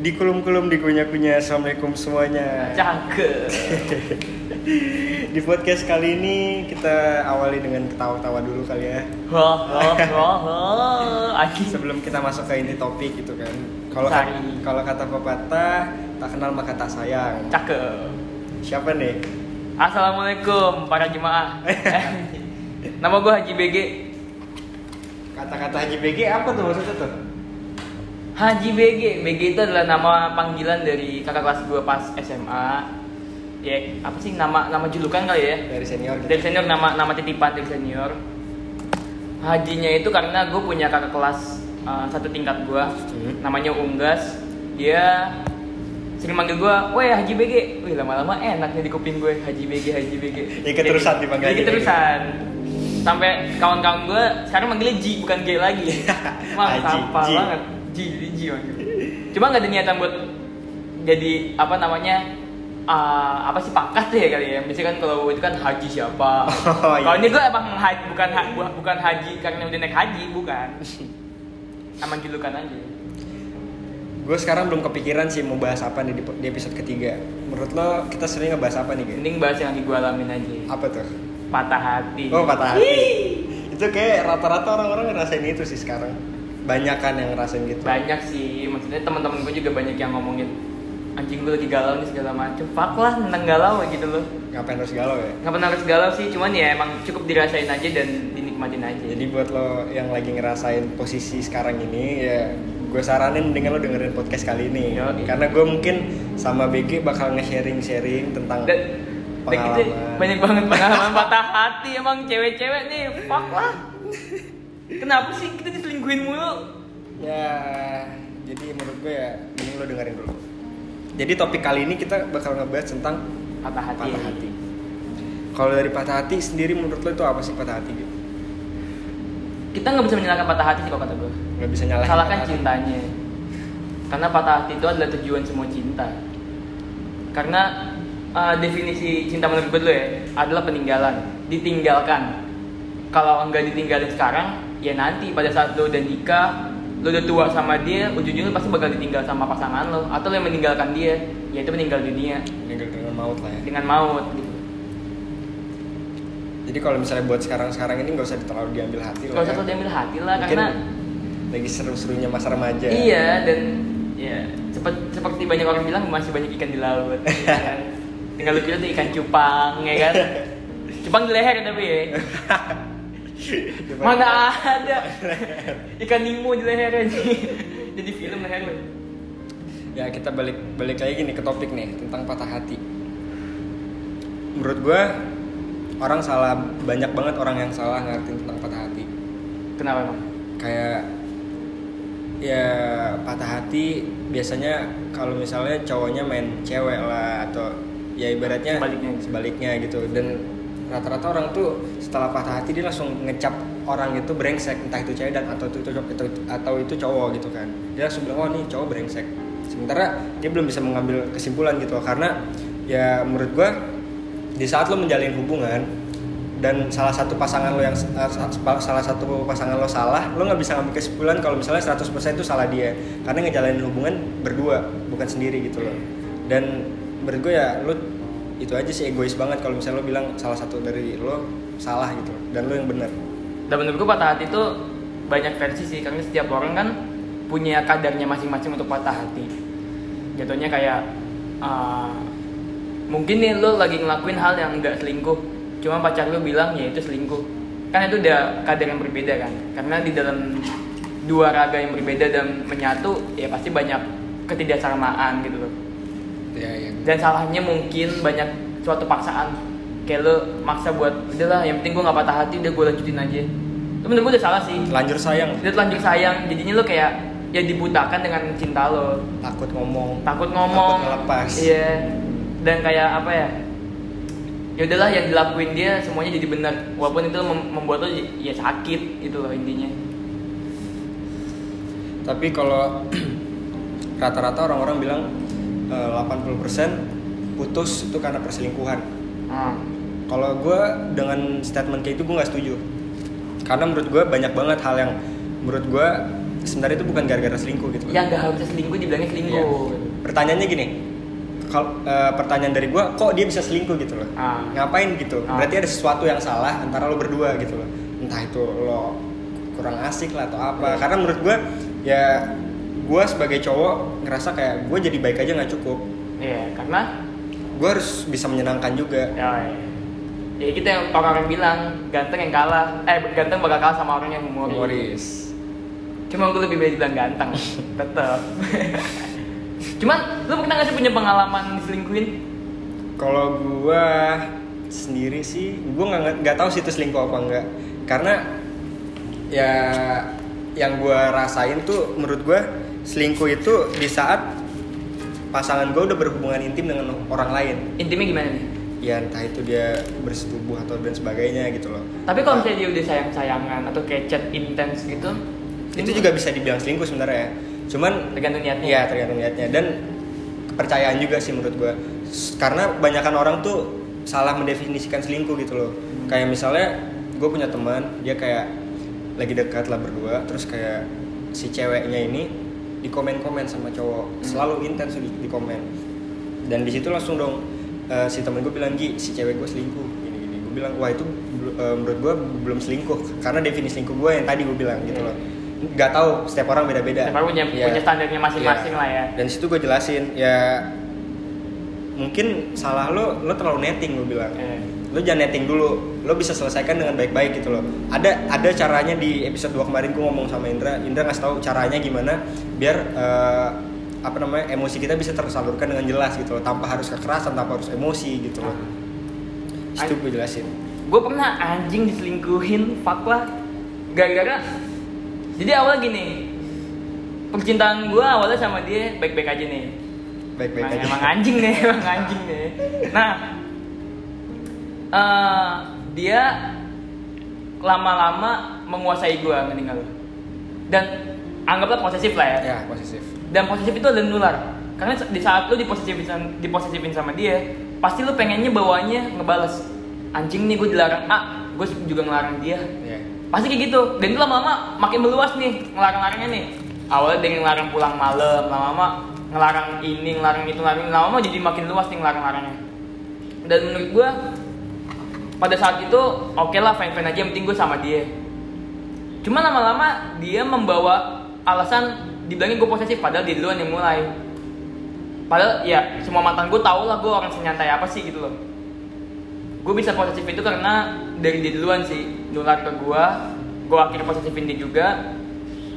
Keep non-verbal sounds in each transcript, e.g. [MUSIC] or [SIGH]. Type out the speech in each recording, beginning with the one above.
di kulum-kulum di kunyah-kunyah assalamualaikum semuanya. Cakep. [LAUGHS] di podcast kali ini kita awali dengan ketawa-tawa dulu kali ya. Sebelum kita masuk ke inti topik gitu kan. Kalau kalau kata pepatah tak kenal maka tak sayang. Cakep. siapa nih? Assalamualaikum para jemaah. [LAUGHS] Nama gue Haji BG. kata-kata Haji BG apa tuh maksudnya tuh Haji BG. BG itu adalah nama panggilan dari kakak kelas gue pas SMA. Ya, apa sih nama nama julukan kali ya? dari senior gitu Dari senior nama nama titipan dari senior. Hajinya itu karena gue punya kakak kelas uh, satu tingkat gue, Hmm. namanya Unggas. Dia sering manggil gue, weh Haji BG. Wih lama-lama enaknya di kuping gue Haji BG, Haji BG. Ya, [LAUGHS] keterusan dipanggil BG. keterusan. Sampai kawan-kawan gue sekarang manggilnya Ji bukan G lagi. [LAUGHS] Wah sampah banget. Ji, jadi Ji manggil. Cuma nggak ada niatan buat jadi apa namanya uh, apa sih pangkat ya kali ya. Biasanya kan kalau itu kan haji siapa? [LAUGHS] Oh, iya. kalau ini gue emang haji bukan ha- bu- bukan haji karena udah naik haji bukan. Emang julukan aja. Gue sekarang belum kepikiran sih mau bahas apa nih di, di episode ketiga. Menurut lo kita sering ngebahas apa nih guys mending bahas yang lagi gue alamin aja. Apa tuh? Patah hati. Oh patah hati. itu kayak rata-rata orang-orang ngerasain itu sih sekarang. Banyak kan yang ngerasain gitu. banyak sih maksudnya teman-teman gue juga banyak yang ngomongin anjing gue lagi galau nih segala macem fuck lah tentang galau gitu loh Ngapain harus galau ya? pernah harus galau sih cuman ya emang cukup dirasain aja dan dinikmatin aja Jadi buat lo yang lagi ngerasain posisi sekarang ini ya gue saranin dengan lo dengerin podcast kali ini Yoi. karena gue mungkin sama BG bakal nge-sharing-sharing tentang kita pengalaman. banyak banget pengalaman patah hati emang cewek-cewek nih fuck lah kenapa sih kita diselingkuhin mulu? Ya jadi menurut gue ya mending lo dengerin dulu. Jadi topik kali ini kita bakal ngebahas tentang patah hati. patah hati. Kalau dari patah hati sendiri menurut lo itu apa sih patah hati gitu? kita nggak bisa menyalahkan patah hati sih kalau kata gue. Nggak bisa nyalahin salahkan patah hati. cintanya. Karena patah hati itu adalah tujuan semua cinta. Karena uh, definisi cinta menurut gue dulu ya adalah peninggalan. Ditinggalkan. Kalau enggak ditinggalin sekarang ya nanti pada saat lo udah nikah lo udah tua sama dia ujung-ujungnya pasti bakal ditinggal sama pasangan lo atau lo yang meninggalkan dia yaitu meninggal dunia meninggal dengan maut lah ya dengan maut gitu jadi kalau misalnya buat sekarang-sekarang ini nggak usah terlalu diambil hati lah kalau usah ya. terlalu diambil hati lah Mungkin karena lagi seru-serunya masa remaja Iya dan ya seperti, seperti banyak orang bilang masih banyak ikan di laut. ya [LAUGHS] kan? Tinggal lu kira tuh ikan cupang ya kan. [LAUGHS] Cupang di leher tapi ya. [LAUGHS] Mana ada ikan Nemo di leher aja. Jadi film leher lu. ya kita balik balik lagi nih ke topik nih tentang patah hati menurut gue orang salah banyak banget orang yang salah ngerti tentang patah hati Kenapa emang? kayak ya patah hati biasanya kalau misalnya cowoknya main cewek lah atau ya ibaratnya Sebaliknya. sebaliknya gitu dan rata-rata orang tuh setelah patah hati dia langsung ngecap orang itu brengsek. Entah itu cewek dan atau itu, itu, itu atau itu cowok gitu kan. Dia langsung bilang oh nih cowok brengsek. Sementara dia belum bisa mengambil kesimpulan gitu karena ya menurut gua di saat lo menjalin hubungan dan salah satu pasangan lo yang eh, sa- salah satu pasangan lo salah lo nggak bisa ngambil kesimpulan kalau misalnya 100% itu salah dia. Karena ngejalanin hubungan berdua bukan sendiri gitu loh. Dan menurut gue ya lo itu aja sih egois banget kalau misalnya lo bilang salah satu dari lo salah gitu dan lo yang benar Dan menurut gua patah hati itu banyak versi sih karena setiap orang kan punya kadarnya masing-masing untuk patah hati. Jatuhnya kayak uh, mungkin nih lo lagi ngelakuin hal yang nggak selingkuh, cuma pacar lo bilang ya itu selingkuh. Kan itu udah kadar yang berbeda kan. Karena di dalam dua raga yang berbeda dan menyatu ya pasti banyak ketidaksamaan gitu loh. Ya ya Dan salahnya mungkin banyak suatu paksaan. Kayak lo maksa buat udahlah yang penting gue nggak patah hati udah gue lanjutin aja. Itu menurut gue udah salah sih. Lanjur sayang. Udah telanjur sayang. Jadinya lo kayak ya dibutakan dengan cinta lo takut ngomong. Takut ngomong. takut ngelepas. Iya. Dan kayak apa ya? Ya udahlah yang dilakuin dia semuanya jadi benar. Walaupun itu mem- membuat lo ya sakit itu loh intinya. Tapi kalau [CLEARS THROAT] rata-rata orang-orang bilang eh, 80% putus itu karena perselingkuhan hmm. Kalau gue dengan statement kayak itu gue nggak setuju. Karena menurut gue banyak banget hal yang menurut gue sebenarnya itu bukan gara-gara selingkuh gitu yang nggak harusnya selingkuh dibilangnya selingkuh pertanyaannya gini kalau eh, pertanyaan dari gua kok dia bisa selingkuh gitu loh Ah. ngapain gitu Ah. berarti ada sesuatu yang salah antara lo berdua gitu loh entah itu lo kurang asik lah atau apa Iya. karena menurut gua ya gua sebagai cowok ngerasa kayak gue jadi baik aja nggak cukup. Iya karena? Gua harus bisa menyenangkan juga. Ya, ya. ya kita yang orang-orang bilang ganteng yang kalah. Eh ganteng bakal kalah sama orang yang humoris. Humoris. Cuma gue lebih baik bilang ganteng. Tetep. Cuman lu pernah gak sih punya pengalaman diselingkuhin? Kalau gua sendiri sih gua nggak nggak tahu sih itu selingkuh apa enggak karena ya yang gua rasain tuh menurut gua selingkuh itu di saat pasangan gua udah berhubungan intim dengan orang lain. Intimnya gimana nih? Ya entah itu dia bersetubuh atau dan sebagainya gitu loh. Tapi kalau misalnya dia udah sayang-sayangan atau kayak chat intens gitu itu juga bisa dibilang selingkuh sebenarnya. Cuman tergantung niatnya. Iya tergantung niatnya. Dan kepercayaan juga sih menurut gua. S- karena kebanyakan orang tuh salah mendefinisikan selingkuh gitu loh. Kayak misalnya gue punya teman dia kayak lagi dekat lah berdua terus kayak si ceweknya ini di komen-komen sama cowok. Selalu intens di, di komen dan di situ langsung dong eh, si temen gue bilang Gi si cewek gue selingkuh. Gini gini. Gue bilang wah itu eh, menurut gue belum selingkuh. Karena definisi selingkuh gue yang tadi gue bilang gitu loh. Nggak tahu setiap orang beda-beda. Setiap orang punya, Iya. punya standarnya masing-masing Iya. lah ya. Dan situ gue jelasin ya mungkin salah lo lo terlalu netting gue bilang. Eh. Lo jangan netting dulu. Lo bisa selesaikan dengan baik-baik gitu loh. Ada ada caranya di episode 2 kemarin gue ngomong sama Indra. Indra ngasih tahu caranya gimana biar eh, apa namanya emosi kita bisa tersalurkan dengan jelas gitu loh. Tanpa harus kekerasan tanpa harus emosi gitu loh. Itu gue jelasin. Gue pernah anjing diselingkuhin fuck lah. Gara-gara jadi awal gini percintaan gue awalnya sama dia baik-baik aja nih. Baik-baik aja. emang anjing nih [LAUGHS] emang anjing nih. Nah eh, dia lama-lama menguasai gue meninggal dan anggaplah posesif lah ya. Ya posesif. Dan posesif itu ada nular. Karena di saat lu diposesifin diposesifin sama dia pasti lu pengennya bawanya ngebales. Anjing nih gue dilarang A gue juga ngelarang dia. Ya. Pasti kayak gitu. Dan itu lama-lama makin meluas nih ngelarang-larangnya nih. Awalnya dengan ngelarang pulang malam lama-lama ngelarang ini ngelarang itu ngelarang lama-lama jadi makin luas nih ngelarang-larangnya. Dan menurut gue pada saat itu oke lah fine fine aja yang penting gue sama dia. Cuma lama-lama dia membawa alasan dibilangin gue posesif padahal dia duluan yang mulai. Padahal ya semua mantan gue tau lah gue orang senyantai apa sih gitu loh. Gue bisa posesif itu karena dari dia duluan sih nular ke gue gue akhirnya posesifin dia juga.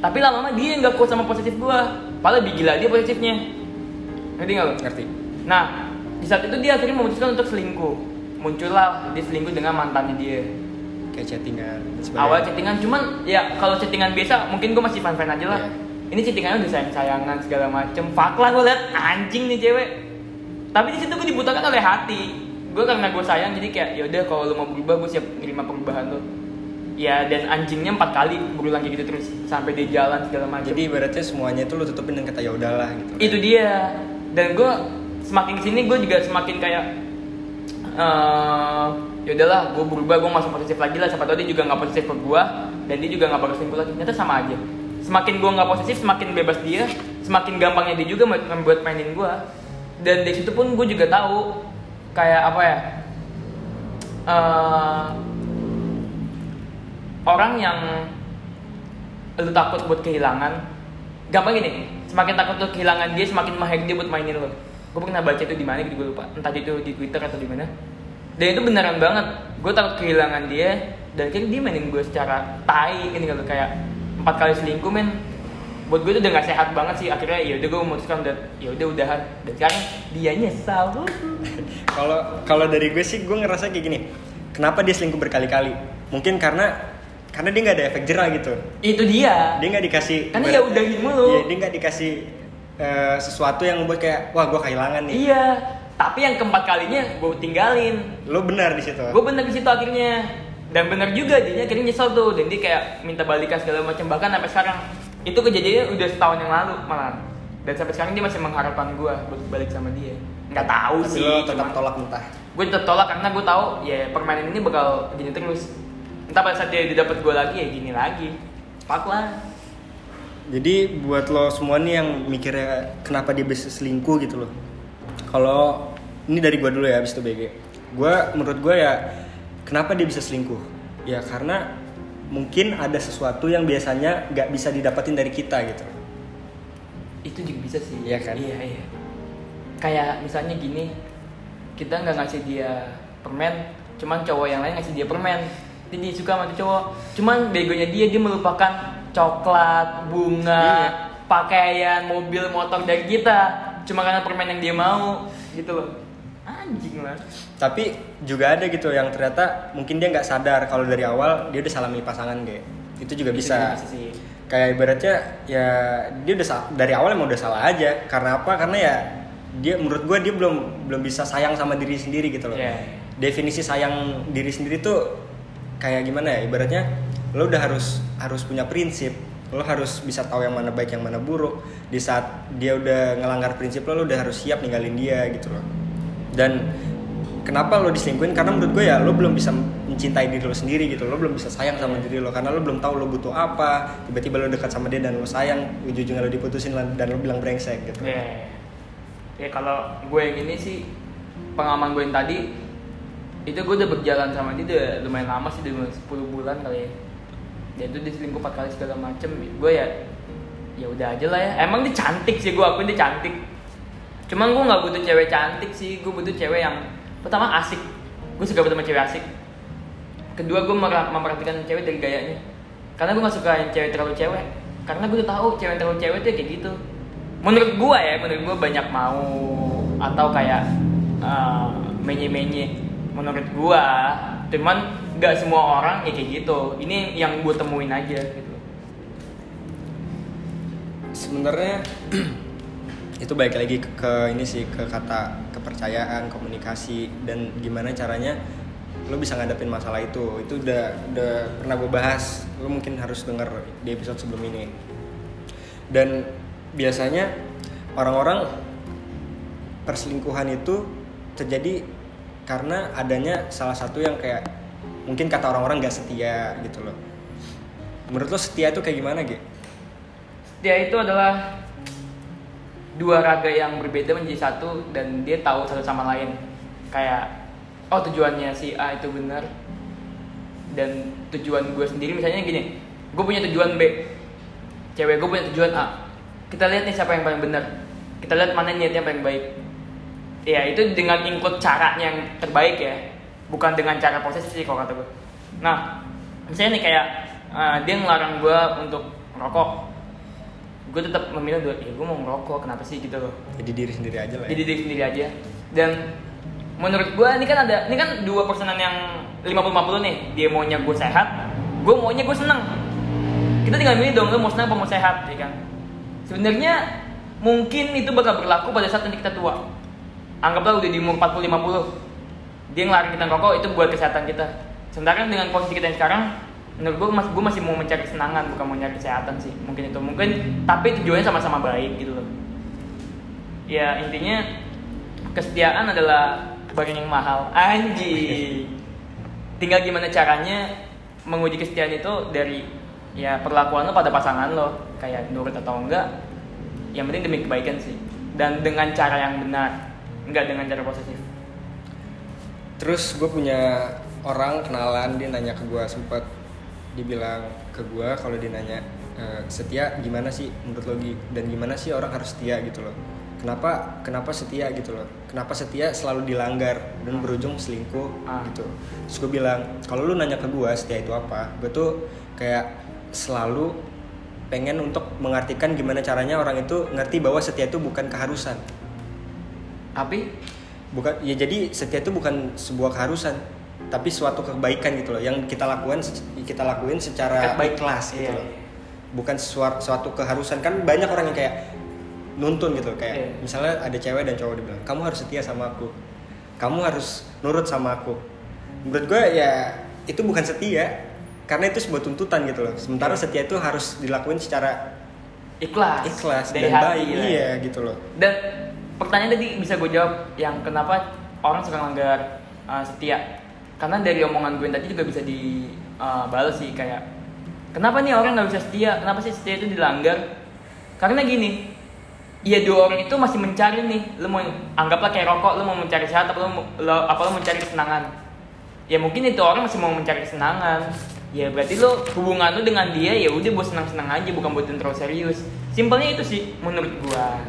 Tapi lama-lama dia yang gak kuat sama posesif gue padahal lebih gila dia posesifnya. Ngerti gak lo? ngerti. Nah di saat itu dia akhirnya memutuskan untuk selingkuh muncullah dia selingkuh dengan mantannya dia. Kayak chattingan dan sebagainya. awal chattingan cuman ya kalau chattingan biasa mungkin gue masih fan fan aja lah. Iya. ini chattingannya udah sayang sayangan segala macem. Fuck lah gue liat anjing nih cewek. Tapi di situ gue dibutakan oleh hati. Gue karena gue sayang jadi kayak yaudah kalau lo mau berubah gue siap nerima perubahan lo ya dan anjingnya empat kali berulang kayak gitu terus sampai dia jalan segala macam jadi ibaratnya semuanya itu lo tutupin dengan kata ya udahlah gitu itu dia. Dan gue semakin ke sini gue juga semakin kayak eh ya udahlah gue berubah gue masuk positif lagi lah. Siapa tahu dia juga nggak positif ke gue dan dia juga nggak bakal selingkuh lagi. Ternyata sama aja. Semakin gue nggak positif semakin bebas dia semakin gampangnya dia juga membuat mainin gue dan dari situ pun gue juga tahu kayak apa ya eh orang yang lu takut buat kehilangan gampang gini semakin takut lu kehilangan dia semakin mahir dia buat mainin lo gue pernah baca itu di mana gitu gue lupa entah itu di twitter atau di mana dan itu beneran banget gue takut kehilangan dia dan kan dia mainin gue secara tai gini kalau kayak empat kali selingkuh men buat gue itu udah gak sehat banget sih akhirnya ya udah gue memutuskan udah ya udah udahan dan sekarang dia nyesal [LAUGHS] Kalau kalau dari gue sih gue ngerasa kayak gini. Kenapa dia selingkuh berkali-kali? Mungkin karena karena dia nggak ada efek jerah gitu. itu dia Dia nggak dikasih. Karena ya udahin mulu. Iya, dia nggak dikasih eh, sesuatu yang membuat kayak wah gue kehilangan nih. iya tapi yang keempat kalinya gue tinggalin. Lo benar di situ. gue bener di situ akhirnya. Dan bener juga dia akhirnya nyesel tuh. Dan dia kayak minta balikan segala macam. Bahkan sampai sekarang itu kejadiannya udah setahun yang lalu malah dan sampai sekarang dia masih mengharapkan gue buat balik sama dia. Nggak tahu Tapi sih lo tetap cuman- tolak mentah. gue tetap tolak karena gue tahu ya permainan ini bakal gini terus. Entah pada saat dia dapet gue lagi ya gini lagi. Fuck lah Jadi buat lo semua nih yang mikirnya kenapa dia bisa selingkuh gitu loh. Kalau ini dari gua dulu ya abis itu BG. Gua menurut gua ya kenapa dia bisa selingkuh? Ya karena mungkin ada sesuatu yang biasanya nggak bisa didapatin dari kita gitu. itu juga bisa sih Iya kan? iya iya kayak misalnya gini kita nggak ngasih dia permen cuman cowok yang lain ngasih dia permen jadi dia suka sama tuh cowok cuman begonya dia dia melupakan coklat bunga Iya. pakaian mobil motor dari kita cuma karena permen yang dia mau gitu loh anjing lah Tapi juga ada gitu yang ternyata mungkin dia nggak sadar kalau dari awal dia udah salah milih pasangan kayak. Itu juga Itu bisa. juga bisa sih kayak ibaratnya ya dia udah dari awal emang udah salah aja karena apa karena ya dia menurut gue dia belum belum bisa sayang sama diri sendiri gitu loh Iya. definisi sayang diri sendiri tuh kayak gimana ya ibaratnya lo udah harus harus punya prinsip. Lo harus bisa tahu yang mana baik yang mana buruk. Di saat dia udah ngelanggar prinsip lo lo udah harus siap ninggalin dia gitu loh. Dan kenapa lo diselingkuhin? Karena menurut gue ya lo belum bisa mencintai diri lo sendiri gitu. Lo belum bisa sayang sama diri lo karena lo belum tahu lo butuh apa. Tiba-tiba lo dekat sama dia dan lo sayang ujung-ujungnya lo diputusin dan lo bilang brengsek gitu. Ya ya kalau gue yang ini sih pengalaman gue yang tadi itu gue udah berjalan sama dia udah lumayan lama sih udah 10 bulan kali ya dia tuh diselingkuh 4 kali segala macem. Gue ya ya udah aja lah ya. Emang dia cantik sih gue akuin dia cantik. Cuman gue nggak butuh cewek cantik sih gue butuh cewek yang pertama asik. Gue suka sama cewek asik. Kedua gue memperhatikan cewek dari gayanya. Karena gue gak suka yang cewek terlalu cewek. Karena gue tahu cewek terlalu cewek tuh kayak gitu. Menurut gue ya menurut gue banyak mau atau kayak uh, menye-menye. Menurut gue cuman gak semua orang ya kayak gitu. Ini yang gue temuin aja gitu. Sebenarnya [CLEARS THROAT] itu baik lagi ke, ke ini sih ke kata kepercayaan komunikasi dan gimana caranya lo bisa ngadepin masalah itu. Itu udah udah pernah gue bahas. Lo mungkin harus denger di episode sebelum ini. Dan biasanya orang-orang perselingkuhan itu terjadi karena adanya salah satu yang kayak mungkin kata orang-orang gak setia gitu loh. Menurut lo setia itu kayak gimana gitu dia itu adalah dua raga yang berbeda menjadi satu dan dia tahu satu sama lain. Kayak oh tujuannya si A itu benar dan tujuan gue sendiri. Misalnya gini gue punya tujuan B cewek gue punya tujuan A. Kita lihat nih siapa yang paling benar. Kita lihat mana niatnya paling baik. Ya itu dengan include caranya yang terbaik ya bukan dengan cara proses sih kalau kata gue nah misalnya nih kayak uh, dia ngelarang gue untuk rokok gue tetap memilih dua ya gue mau ngerokok kenapa sih? Gitu loh. Jadi diri sendiri aja lah ya. jadi diri sendiri aja. Dan menurut gue ini kan ada ini kan dua persenan yang 50-50 nih. Dia maunya gue sehat gue maunya gue seneng. Kita tinggal milih dong lo mau seneng apa mau sehat ya kan? Sebenarnya mungkin itu bakal berlaku pada saat nanti kita tua. Anggaplah udah di umur 40-50 dia ngelarang kita rokok itu buat kesehatan kita. Sementara dengan kondisi kita yang sekarang menurut gue mas gue masih mau mencari kesenangan bukan mau nyari kesehatan sih. Mungkin itu mungkin tapi tujuannya sama-sama baik gitu loh. Ya intinya kesetiaan adalah barang yang mahal. Anjing. Tinggal gimana caranya menguji kesetiaan itu dari ya perlakuan lo pada pasangan lo. Kayak nurut atau enggak yang penting demi kebaikan sih. Dan dengan cara yang benar enggak dengan cara posesif terus gue punya orang kenalan dia nanya ke gue sempet dibilang ke gue kalau dia nanya "E, setia gimana sih menurut lo dan gimana sih orang harus setia? Gitu loh. Kenapa kenapa setia? Gitu loh. Kenapa setia selalu dilanggar dan berujung selingkuh? Ah. gitu. Terus gue bilang kalau lu nanya ke gue setia itu apa? Gue tuh kayak selalu pengen untuk mengartikan gimana caranya orang itu ngerti bahwa setia itu bukan keharusan. Tapi bukan ya jadi setia itu bukan sebuah keharusan tapi suatu kebaikan gitu loh yang kita lakukan kita lakuin secara baik. ikhlas gitu Iya, loh. iya. bukan suatu, suatu keharusan. Kan banyak orang yang kayak nuntun gitu kayak Iya. misalnya ada cewek dan cowok dibilang kamu harus setia sama aku. Kamu harus nurut sama aku. Menurut gue ya itu bukan setia karena itu sebuah tuntutan gitu loh. Sementara setia itu harus dilakuin secara ikhlas. ikhlas dan hati baik. ya. iya gitu loh. Dan pertanyaan tadi bisa gue jawab yang kenapa orang suka ngelanggar uh, setia karena dari omongan gue tadi juga bisa dibalas sih kayak kenapa nih orang nggak bisa setia kenapa sih setia itu dilanggar karena gini Iya dua orang itu masih mencari nih, lu mau anggaplah kayak rokok, lu mau mencari sehat apa lo- apa lu mencari kesenangan. Ya mungkin itu orang masih mau mencari kesenangan. Ya berarti lu hubungan lu dengan dia ya udah buat senang-senang aja bukan buat terlalu serius. Simpelnya itu sih menurut gua.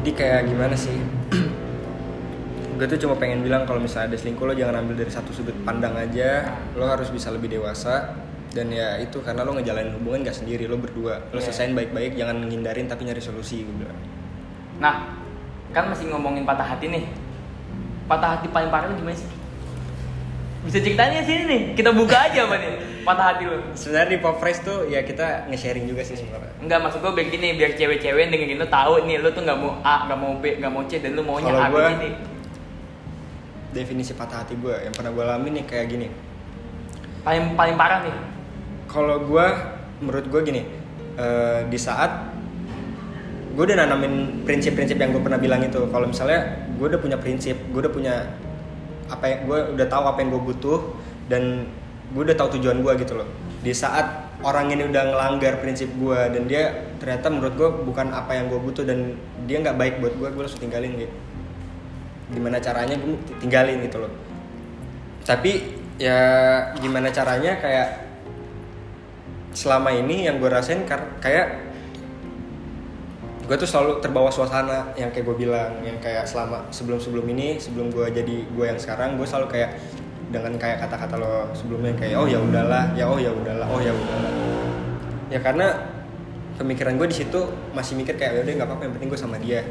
Jadi kayak gimana sih? [CLEARS THROAT] Gue tuh cuma pengen bilang kalau misalnya ada selingkuh lo jangan ambil dari satu sudut pandang aja. Lo harus bisa lebih dewasa. Dan ya itu karena lo ngejalanin hubungan gak sendiri lo berdua. Lo Iya. selesain baik-baik jangan ngindarin tapi nyari solusi gue bilang. Nah, kan masih ngomongin patah hati nih. Patah hati paling parah gimana sih? Bisa ceritain sini nih, kita buka aja apa nih patah hati lu. sebenarnya di pop Fresh tuh ya kita nge-sharing juga sih sebenarnya Enggak, maksud gue biar gini, biar cewek-cewek dengerin lu tahu nih, lu tuh nggak mau A, nggak mau B, nggak mau C, dan lu maunya Kalau A, gua- D. definisi patah hati gue yang pernah gue alami nih kayak gini Paling paling parah nih. kalau gue menurut gue gini eh, di saat gue udah nanamin prinsip-prinsip yang gue pernah bilang itu kalau misalnya gue udah punya prinsip gue udah punya apa yang gue udah tahu apa yang gue butuh dan gue udah tahu tujuan gue gitu loh. Di saat orang ini udah ngelanggar prinsip gue dan dia ternyata menurut gue bukan apa yang gue butuh dan dia nggak baik buat gue gue langsung tinggalin gitu gimana caranya gue tinggalin gitu loh. Tapi ya gimana caranya kayak selama ini yang gue rasain kayak gue tuh selalu terbawa suasana yang kayak gue bilang yang kayak selama sebelum sebelum ini sebelum gue jadi gue yang sekarang gue selalu kayak dengan kayak kata-kata lo sebelumnya kayak oh ya udahlah ya oh ya udahlah oh ya udahlah ya karena pemikiran gue di situ masih mikir kayak "Ya udah nggak apa-apa yang penting gue sama dia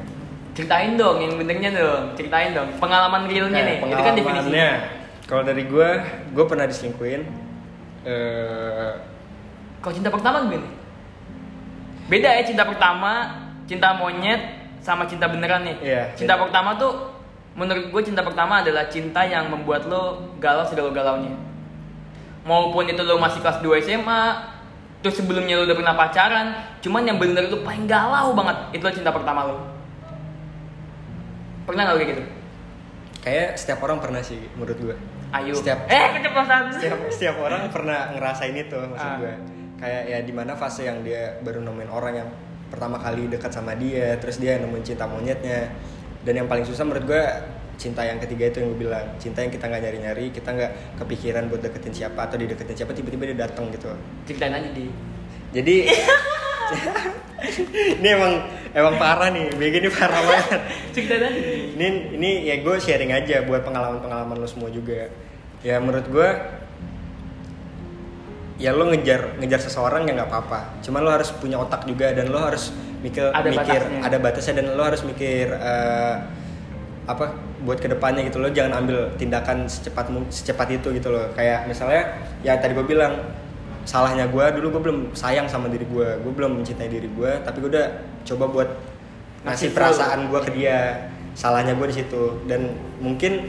Ceritain dong yang benernya dong, ceritain dong. Pengalaman realnya nih, itu kan definisinya. kalau dari gue gue pernah diselingkuhin eh Kalau cinta pertama gimana? Beda ya cinta pertama, cinta monyet sama cinta beneran nih. Iya, cinta beda. pertama tuh menurut gue cinta pertama adalah cinta yang membuat lo galau segalau-galaunya. Maupun itu lo masih kelas 2 SMA, terus sebelumnya lo udah pernah pacaran, cuman yang bener itu paling galau banget, itu lo cinta pertama lo. Pernah gak lo kayak gitu? kayak setiap orang pernah sih menurut gue Ayo. Setiap- eh keceplosan. setiap setiap orang pernah ngerasain itu maksud Ah. gue kayak ya di mana fase yang dia baru nemuin orang yang pertama kali dekat sama dia terus dia nemuin cinta monyetnya dan yang paling susah menurut gue cinta yang ketiga itu yang gue bilang. Cinta yang kita nggak nyari nyari kita nggak kepikiran buat deketin siapa atau dideketin siapa tiba-tiba dia datang gitu. Ceritain aja di. jadi [LAUGHS] ini emang emang parah nih. Begini parah [LAUGHS] banget. Ceritain aja. Ini ini ya gue sharing aja buat pengalaman pengalaman lo semua juga. Ya menurut gue ya lo ngejar ngejar seseorang ya nggak apa-apa. Cuman lo harus punya otak juga dan lo harus mikir Ada mikir batasnya. ada batasnya dan lo harus mikir eh, apa buat ke depannya gitu lo jangan ambil tindakan secepat secepat itu gitu loh kayak misalnya ya tadi gue bilang salahnya gue dulu gue belum sayang sama diri gue gue belum mencintai diri gue tapi gue udah coba buat Ngasih perasaan gue ke dia salahnya gue di situ dan mungkin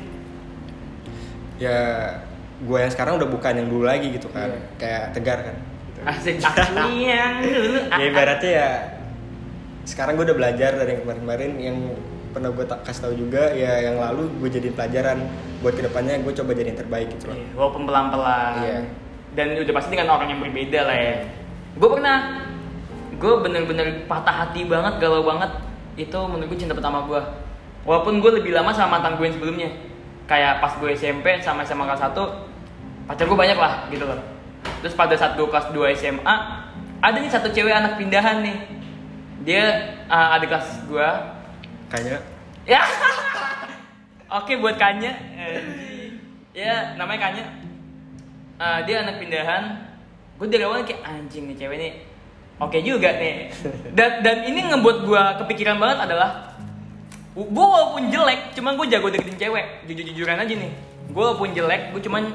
ya gue yang sekarang udah bukan yang dulu lagi gitu kan Iya. kayak tegar kan gitu. Asik yang [LAUGHS] dulu. ya ibaratnya ya sekarang gue udah belajar dari yang kemarin-kemarin yang pernah gue tak kasih tahu juga ya yang lalu gue jadiin pelajaran buat ke depannya gue coba jadi yang terbaik gitu loh Iya, Walaupun pelan-pelan. Iya. Dan udah pasti dengan orang yang berbeda lah ya. Gue pernah, gue bener-bener patah hati banget, galau banget. Itu menurut gue cinta pertama gue. Walaupun gue lebih lama sama mantan gue yang sebelumnya. Kayak pas gue SMP sama SMA kelas 1, pacar gue banyak lah gitu loh. Terus pada saat gue kelas 2 SMA, ada nih satu cewek anak pindahan nih. Dia uh, adik kelas gue, kayaknya Ya. [LAUGHS] Oke buat Kanya. Eh, Ya namanya Kanya. Eh, dia anak pindahan. Gue dari awal kayak anjing nih cewek nih. Oke juga nih. Dan dan ini ngebuat gue kepikiran banget adalah gue walaupun jelek, cuman gue jago deketin cewek. Jujur-jujuran aja nih. Gue walaupun jelek, gue cuman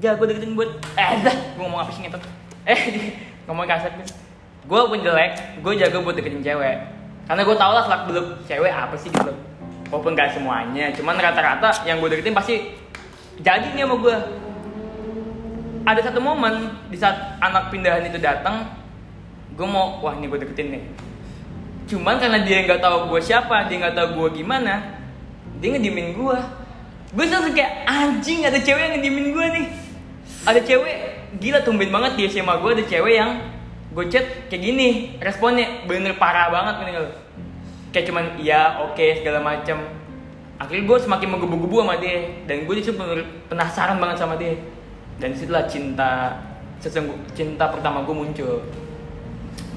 jago deketin buat eh dah, gue ngomong apa sih ngetot. Eh, [LAUGHS] ngomong kasar nih. Gue walaupun jelek, gue jago buat deketin cewek. Karena gue tau lah selak belum cewek apa sih gitu. Walaupun gak semuanya, cuman rata-rata yang gue deketin pasti jadi nih sama gue. Ada satu momen di saat anak pindahan itu datang, gue mau wah ini gue deketin nih. Cuman karena dia nggak tahu gue siapa, dia nggak tahu gue gimana, dia ngediemin gue. Gue langsung kayak anjing ada cewek yang ngediemin gue nih. Ada cewek gila tumben banget di SMA gue ada cewek yang gue chat kayak gini responnya bener parah banget nih lo kayak cuman iya oke segala macem. Akhirnya gue semakin menggebu-gebu sama dia dan gue bener penasaran banget sama dia. Dan di situlah cinta sesungguh cinta pertama gue muncul.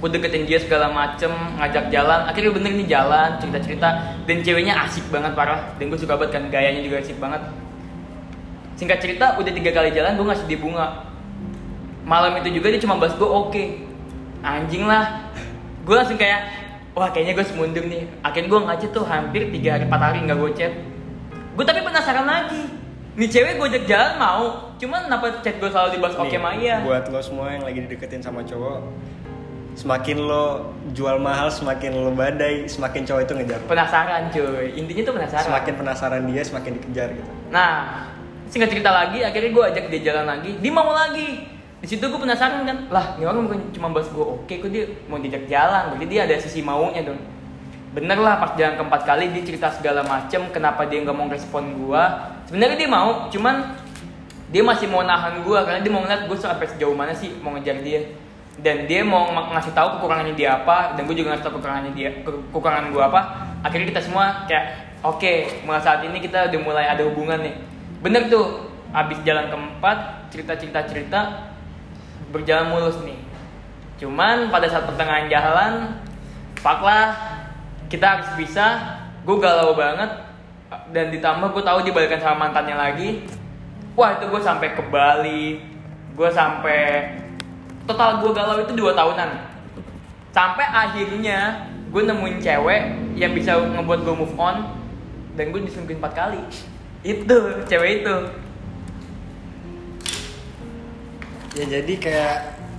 Gue deketin dia segala macem ngajak jalan akhirnya bener nih jalan cerita cerita dan ceweknya asik banget parah. Dan gue suka banget kan gayanya juga asik banget. Singkat cerita udah tiga kali jalan gue ngasih dia bunga. Malam itu juga dia cuma bahas gue oke anjing lah. Gue langsung kayak wah kayaknya gue semundur nih. Akhirnya gue ngajak tuh hampir tiga hari empat hari nggak gue chat. Gue tapi penasaran lagi. Nih cewek gue ajak jalan mau cuman kenapa chat gue selalu dibahas oke Nih, Maya. buat lo semua yang lagi dideketin sama cowok semakin lo jual mahal semakin lo badai semakin cowok itu ngejar. Penasaran cuy. Intinya tuh penasaran. Semakin penasaran dia semakin dikejar gitu. Nah, singkat cerita lagi, akhirnya gue ajak dia jalan lagi, dia mau lagi. Di situ gue penasaran kan, lah ini orang bukan cuma bahas gue oke, kok dia mau diajak jalan, berarti dia ada sisi maunya dong. Bener lah pas jalan keempat kali dia cerita segala macem, kenapa dia nggak mau respon gue. Sebenarnya dia mau, cuman dia masih mau nahan gue karena dia mau ngeliat gue sampai sejauh mana sih mau ngejar dia. Dan dia mau ng- ngasih tahu kekurangannya dia apa, dan gue juga ngasih tahu kekurangannya dia, ke- kekurangan gue apa. Akhirnya kita semua kayak Oke, mulai saat ini kita udah mulai ada hubungan nih. Bener tuh, abis jalan keempat, cerita-cerita-cerita berjalan mulus nih. Cuman pada saat pertengahan jalan, fuck lah, kita harus pisah. Gue galau banget, dan ditambah gue tahu dibalikan sama mantannya lagi. Wah itu gue sampai ke Bali, gue sampai total gue galau itu dua tahunan. Sampai akhirnya gue nemuin cewek yang bisa ngebuat gue move on dan gue diselingkuhin empat kali itu cewek itu ya jadi kayak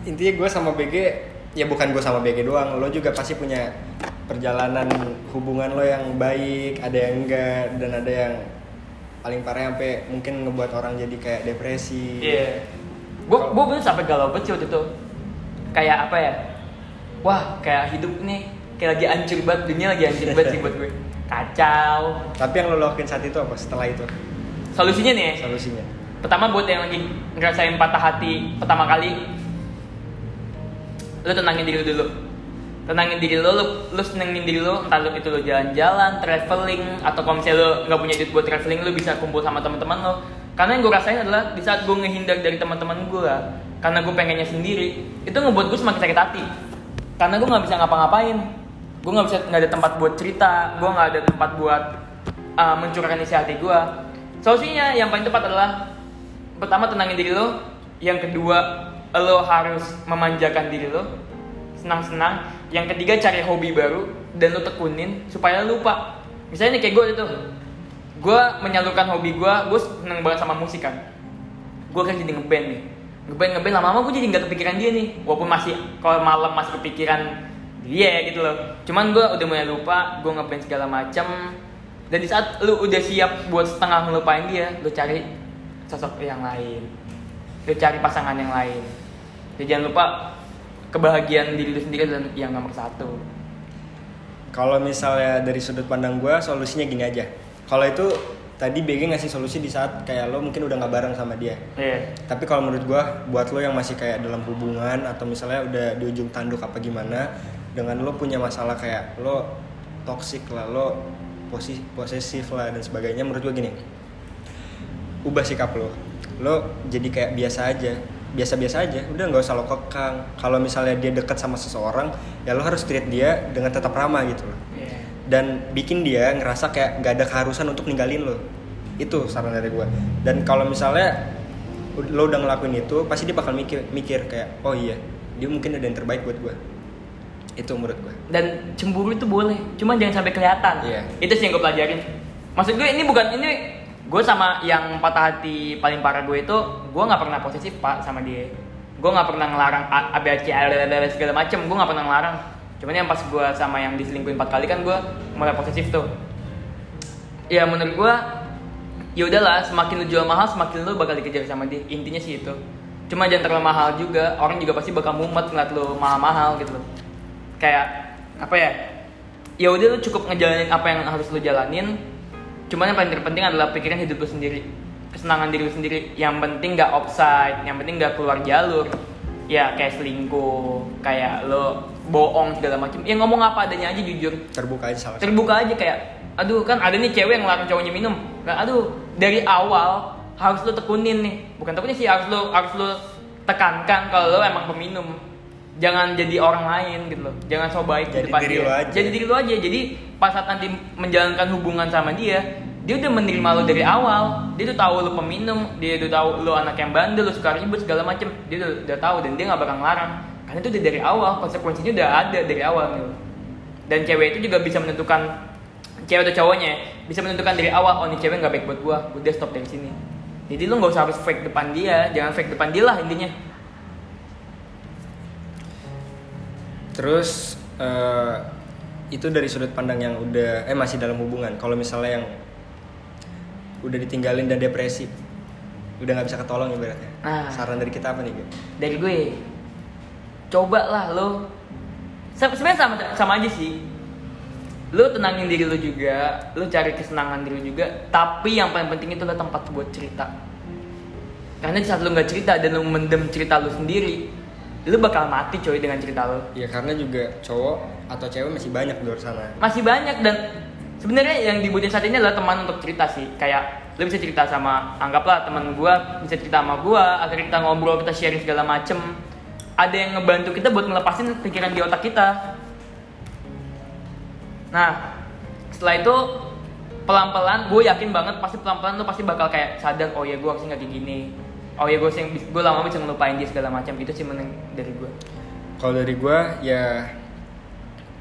intinya gue sama BG ya bukan gue sama BG doang lo juga pasti punya perjalanan hubungan lo yang baik ada yang enggak dan ada yang paling parah sampai mungkin ngebuat orang jadi kayak depresi. Iya. Gue gue bener sampai galau banget waktu itu. Kayak apa ya? Wah kayak hidup nih kayak lagi hancur banget dunia lagi hancur banget sih buat gue. [LAUGHS] Kacau. Tapi yang lo lakuin saat itu apa? Setelah itu? Solusinya nih ya, solusinya pertama buat yang lagi ngerasain patah hati pertama kali lu tenangin diri lu dulu. Tenangin diri lu, lu, lu senengin diri lu entah lu itu lu jalan-jalan, traveling atau kalau misalnya lu nggak punya duit buat traveling lu bisa kumpul sama teman-teman lu. Karena yang gue rasain adalah di saat gue ngehindar dari teman-teman gue karena gue pengennya sendiri itu ngebuat gue semakin sakit hati. Karena gue nggak bisa ngapa-ngapain. Gue nggak bisa nggak ada tempat buat cerita gue nggak ada tempat buat uh, mencurahkan isi hati gue solusinya yang paling tepat adalah pertama tenangin diri lo. Yang kedua lo harus memanjakan diri lo. Senang-senang. Yang ketiga cari hobi baru dan lo tekunin supaya lo lupa. Misalnya nih kayak gue itu. Gue menyalurkan hobi gue gue seneng banget sama musik kan. Gue kan jadi ngeband nih. Ngeband ngeband lama-lama gue jadi nggak kepikiran dia nih. Walaupun masih kalau malam masih kepikiran dia gitu loh. Cuman gue udah mulai lupa gue ngeband segala macam dan di saat lu udah siap buat setengah ngelupain dia lu cari sosok yang lain. Lu cari pasangan yang lain. Jadi jangan lupa kebahagiaan diri lu sendiri dan yang nomor satu. Kalau misalnya dari sudut pandang gue solusinya gini aja. Kalau itu tadi BG ngasih solusi di saat kayak lo mungkin udah nggak bareng sama dia. Iya. Tapi kalau menurut gue buat lo yang masih kayak dalam hubungan atau misalnya udah di ujung tanduk apa gimana dengan lo punya masalah kayak lo toxic lah lo posesif lah dan sebagainya menurut gue gini ubah sikap lo. Lo jadi kayak biasa aja. Biasa-biasa aja. Udah nggak usah lo kekang. Kalau misalnya dia dekat sama seseorang ya lo harus treat dia dengan tetap ramah gitu loh. Iya. dan bikin dia ngerasa kayak gak ada keharusan untuk ninggalin lo. Itu saran dari gue dan kalau misalnya lo udah ngelakuin itu pasti dia bakal mikir mikir kayak oh iya dia mungkin ada yang terbaik buat gue itu menurut gue dan cemburu itu boleh cuma jangan sampai kelihatan. Iya. itu sih yang gue pelajarin. Maksud gue ini bukan ini gue sama yang patah hati paling parah gue itu gue nggak pernah posesif pak sama dia. Gue nggak pernah ngelarang A- ABAC LLL segala macem gue nggak pernah ngelarang. Cuman yang pas gue sama yang diselingkuhin empat kali kan gue mulai posesif tuh. Ya menurut gue ya udahlah semakin lu jual mahal semakin lu bakal dikejar sama dia. Intinya sih itu. Cuma jangan terlalu mahal juga orang juga pasti bakal mumet ngeliat lu mahal-mahal gitu loh. Kayak apa ya? Ya udah lu cukup ngejalanin apa yang harus lu jalanin cuman yang paling terpenting adalah pikirin hidup lu sendiri kesenangan diri lu sendiri. Yang penting nggak offside yang penting nggak keluar jalur. Ya kayak selingkuh kayak lo bohong segala macam ya ngomong apa adanya aja jujur. Terbuka aja salah terbuka aja kayak aduh kan ada nih cewek yang larang cowoknya minum. Kan aduh dari awal harus lo tekunin nih. Bukan tekunin sih harus lo harus lo tekankan kalau lo emang peminum jangan jadi orang lain gitu loh. Jangan so baik di Jadi depan diri dia. lo aja. jadi diri lo aja. Jadi pas saat nanti menjalankan hubungan sama dia dia udah menerima lo dari awal. Dia tuh tahu lo peminum dia tuh tahu lo anak yang bandel lo suka ribut segala macem. Dia udah, udah tahu dan dia nggak bakal ngelarang. Karena itu udah dari awal konsekuensinya udah ada dari awal gitu dan cewek itu juga bisa menentukan cewek atau cowoknya bisa menentukan dari awal oh ini cewek nggak baik buat gua. Udah stop dari sini. Jadi lu nggak usah harus fake depan dia. Jangan fake depan dia lah intinya Terus eh, itu dari sudut pandang yang udah eh masih dalam hubungan. Kalau misalnya yang udah ditinggalin dan depresi, udah nggak bisa ketolong ibaratnya. Nah. Saran dari kita apa nih, Ge? dari gue coba lah lo Se- sebenarnya sama sama aja sih lo tenangin diri lo juga lo cari kesenangan diri lo juga tapi yang paling penting itu lo tempat buat cerita karena saat lo nggak cerita dan lo mendem cerita lo sendiri lo bakal mati coy dengan cerita lo. Ya karena juga cowok atau cewek masih banyak di luar sana. masih banyak dan sebenarnya yang dibutuhin saat ini adalah teman untuk cerita sih. Kayak lo bisa cerita sama anggaplah teman gua bisa cerita sama gua akhirnya kita ngobrol kita sharing segala macem. Ada yang ngebantu kita buat ngelepasin pikiran di otak kita. Nah setelah itu pelan-pelan gue yakin banget pasti pelan-pelan lo pasti bakal kayak sadar oh ya gue harusnya nggak kayak gini oh ya gue gue lama bisa ngelupain dia segala macam itu sih meneng dari gue Kalau dari gua ya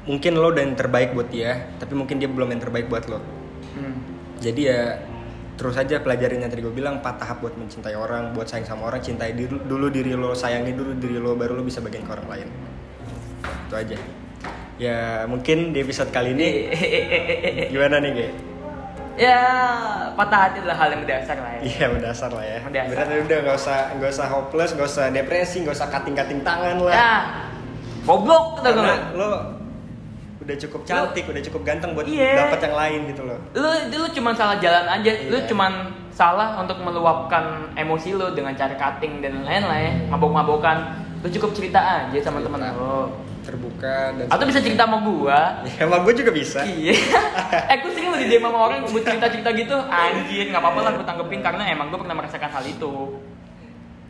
mungkin lo udah yang terbaik buat dia, tapi mungkin dia belum yang terbaik buat lo. hmm. Jadi ya terus aja pelajarin yang tadi gue bilang empat tahap buat mencintai orang, buat sayang sama orang, cintai diri, dulu diri lo, sayangi dulu diri lo, baru lo bisa bagian ke orang lain. Itu aja. Ya mungkin di episode kali ini [LAUGHS] gimana nih, Ge? Ya patah hati adalah hal yang mendasar lah ya Iya mendasar lah ya. Mendasar. Berarti udah nggak usah nggak usah hopeless, nggak usah depresi, nggak usah kating kating tangan lah. ya goblok kita Karena lo udah cukup cantik, udah cukup ganteng buat Iya. dapat yang lain gitu loh. lu lu cuma salah jalan aja lu Iya. cuman salah untuk meluapkan emosi lu dengan cara cutting dan lain lah ya mabok-mabokan lu cukup cerita aja sama temen Cerita. Terbuka dan atau bisa cerita sama gua Ya, emang gue juga bisa. iya eh gue sering di DM sama orang buat cerita-cerita gitu anjir nggak apa-apa lah gue tanggepin karena emang gue pernah merasakan hal itu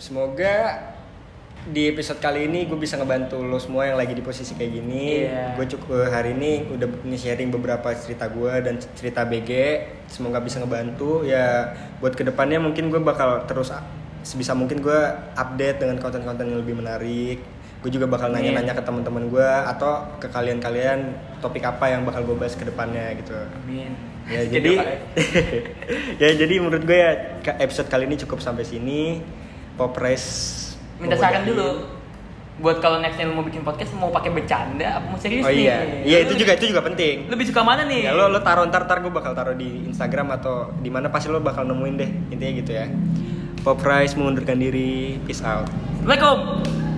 Semoga di episode kali ini gue bisa ngebantu lo semua yang lagi di posisi kayak gini. Iya. Gue cukup hari ini udah sharing beberapa cerita gue dan cerita BG. Semoga bisa ngebantu. Ya buat ke depannya mungkin gue bakal terus sebisa mungkin gue update dengan konten-konten yang lebih menarik. Gue juga bakal Amin. nanya-nanya ke teman-teman gue atau ke kalian-kalian topik apa yang bakal gue bahas ke depannya gitu. amin Ya [LAUGHS] Jadi ya? [LAUGHS] ya jadi menurut gue ya episode kali ini cukup sampai sini. Pop Rice minta saran dulu buat kalau next time lu mau bikin podcast mau pakai bercanda apa mau serius Oh nih iya, iya Lu itu juga itu juga penting. lebih suka mana nih Ya lo lo taruh ntar ntar gue bakal taruh di Instagram atau di mana pasti lo bakal nemuin deh intinya gitu ya. Pop Rice mengundurkan diri, peace out. Assalamualaikum